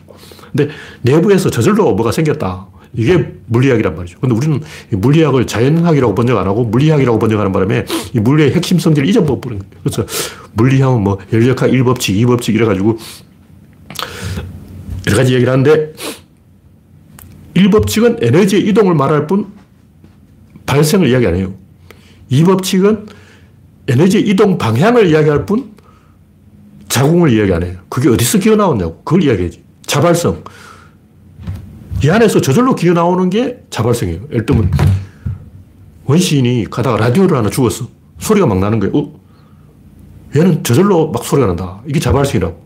근데 내부에서 저절로 뭐가 생겼다. 이게 물리학이란 말이죠. 근데 우리는 물리학을 자연학이라고 번역 안 하고 물리학이라고 번역하는 바람에 이 물리의 핵심 성질을 잊어버리는 거예요. 그래서 물리학은 뭐 열역학 1법칙, 2법칙 이래가지고 여러 가지 얘기를 하는데 1법칙은 에너지의 이동을 말할 뿐 발생을 이야기 안 해요. 2법칙은 에너지의 이동 방향을 이야기할 뿐 자궁을 이야기 안 해요. 그게 어디서 기어 나왔냐고. 그걸 이야기하지. 자발성. 이 안에서 저절로 기어 나오는 게 자발성이에요. 예를 들면 원시인이 가다가 라디오를 하나 죽었어. 소리가 막 나는 거예요. 어? 얘는 저절로 막 소리가 난다. 이게 자발성이라고.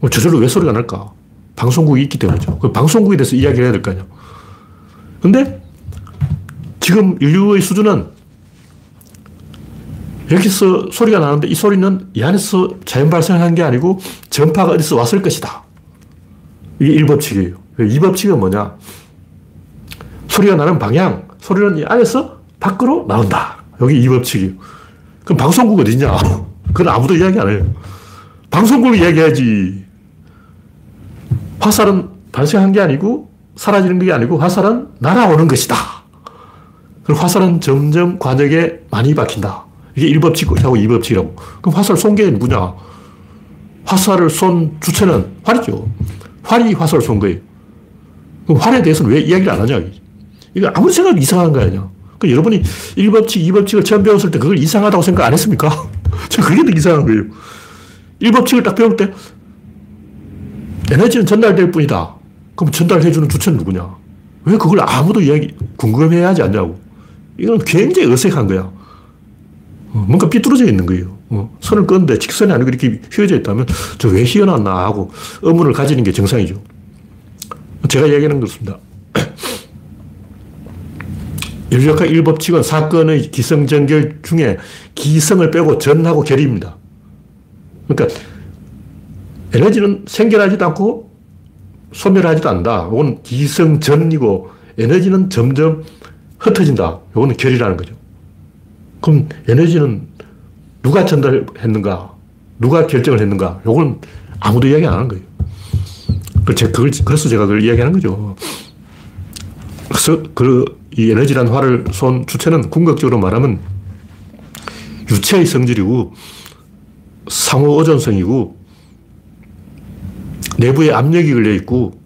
어, 저절로 왜 소리가 날까? 방송국이 있기 때문이죠. 그 방송국에 대해서 이야기를 해야 될 거 아니야. 근데 지금 인류의 수준은 여기서 소리가 나는데 이 소리는 이 안에서 자연 발생한 게 아니고 전파가 어디서 왔을 것이다. 이게 1법칙이에요. 2법칙은 뭐냐? 소리가 나는 방향, 소리는 이 안에서 밖으로 나온다. 여기 2법칙이에요. 그럼 방송국 어디냐? 그건 아무도 이야기 안 해요. 방송국이 이야기해야지. 화살은 발생한 게 아니고 사라지는 게 아니고 화살은 날아오는 것이다. 그럼 화살은 점점 관역에 많이 박힌다. 이게 1법칙하고 2법칙이라고. 그럼 화살 쏜 게 누구냐? 화살을 쏜 주체는 활이죠. 활이 화살을 쏜 거예요. 그럼 활에 대해서는 왜 이야기를 안 하냐? 이거 아무리 생각해도 이상한 거 아니야. 그 여러분이 1법칙, 2법칙을 처음 배웠을 때 그걸 이상하다고 생각 안 했습니까? 저 그게 더 이상한 거예요. 1법칙을 딱 배울 때 에너지는 전달될 뿐이다. 그럼 전달해주는 주체는 누구냐? 왜 그걸 아무도 이야기, 궁금해 하지 않냐고. 이건 굉장히 어색한 거야. 어, 뭔가 삐뚤어져 있는 거예요. 어, 선을 끄는데 직선이 아니고 이렇게 휘어져 있다면 저 왜 휘어놨나 하고 의문을 가지는 게 정상이죠. 제가 얘기하는 것입니다. 인력학 1법칙은 사건의 기성전결 중에 기성을 빼고 전하고 결입니다. 그러니까 에너지는 생겨나지도 않고 소멸하지도 않는다. 이건 기성전이고 에너지는 점점 흩어진다. 이거는 결이라는 거죠. 그럼 에너지는 누가 전달했는가? 누가 결정을 했는가? 이건 아무도 이야기 안 하는 거예요. 그걸, 그래서 제가 그걸 이야기하는 거죠. 그래서 그, 이 에너지란 활을 쏜 주체는 궁극적으로 말하면 유체의 성질이고 상호 의존성이고 내부에 압력이 걸려 있고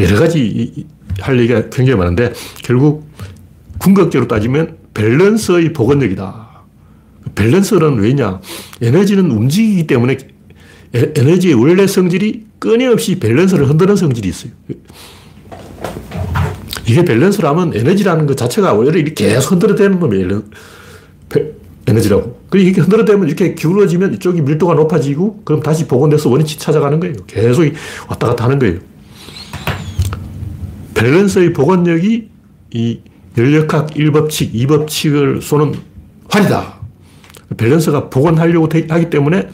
여러 가지 할 얘기가 굉장히 많은데 결국 궁극적으로 따지면 밸런스의 복원력이다. 밸런스는 왜냐? 에너지는 움직이기 때문에 에너지의 원래 성질이 끊임없이 밸런스를 흔드는 성질이 있어요. 이게 밸런스라면 에너지라는 것 자체가 원래 계속 흔들어대는 놈이 에너지라고. 그리고 이렇게 흔들어대면 이렇게 기울어지면 이쪽이 밀도가 높아지고 그럼 다시 복원돼서 원위치 찾아가는 거예요. 계속 왔다 갔다 하는 거예요. 밸런스의 복원력이 이 열역학 1법칙, 2법칙을 쏘는 활이다. 밸런스가 복원하려고 하기 때문에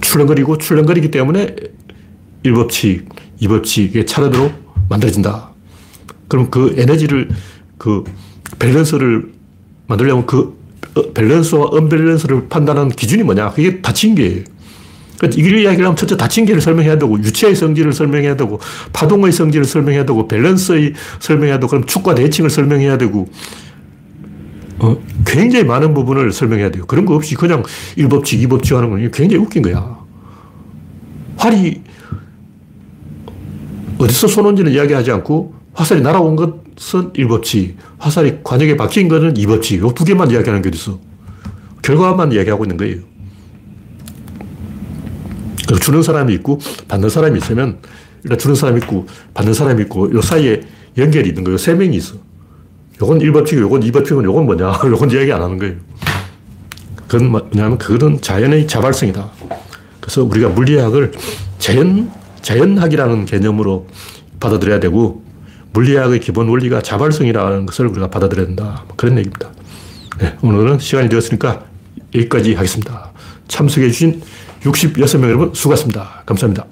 출렁거리고 출렁거리기 때문에 1법칙, 2법칙의 차례대로 만들어진다. 그럼 그 에너지를 그 밸런스를 만들려면 그 어, 밸런스와 언밸런스를 판단하는 기준이 뭐냐? 그게 닫힌 계예요. 그러니까 이걸 이야기하면 첫째 닫힌 계를 설명해야 되고, 유체의 성질을 설명해야 되고, 파동의 성질을 설명해야 되고, 밸런스의 설명해야 되고, 그럼 축과 대칭을 설명해야 되고, 어, 굉장히 많은 부분을 설명해야 돼요. 그런 거 없이 그냥 1법칙, 2법칙 하는 건 굉장히 웃긴 거야. 활이 어디서 쏘는지는 이야기하지 않고 화살이 날아온 것 은 1법칙, 화살이 관역에 박힌 것은 2법칙, 이두 개만 이야기하는 게 어딨어. 결과만 이야기하고 있는 거예요. 주는 사람이 있고 받는 사람이 있으면 일단 주는 사람이 있고 받는 사람이 있고 이 사이에 연결이 있는 거예요. 세 명이 있어. 요건 1법칙이고 요건 2법칙은 요건 뭐냐. 요건 이야기 안 하는 거예요. 그건 뭐냐면 그거는 자연의 자발성이다. 그래서 우리가 물리학을 자연, 자연학이라는 개념으로 받아들여야 되고 물리학의 기본 원리가 자발성이라는 것을 우리가 받아들여야 된다. 뭐 그런 얘기입니다. 네, 오늘은 시간이 되었으니까 여기까지 하겠습니다. 참석해주신 66명 여러분 수고하셨습니다. 감사합니다.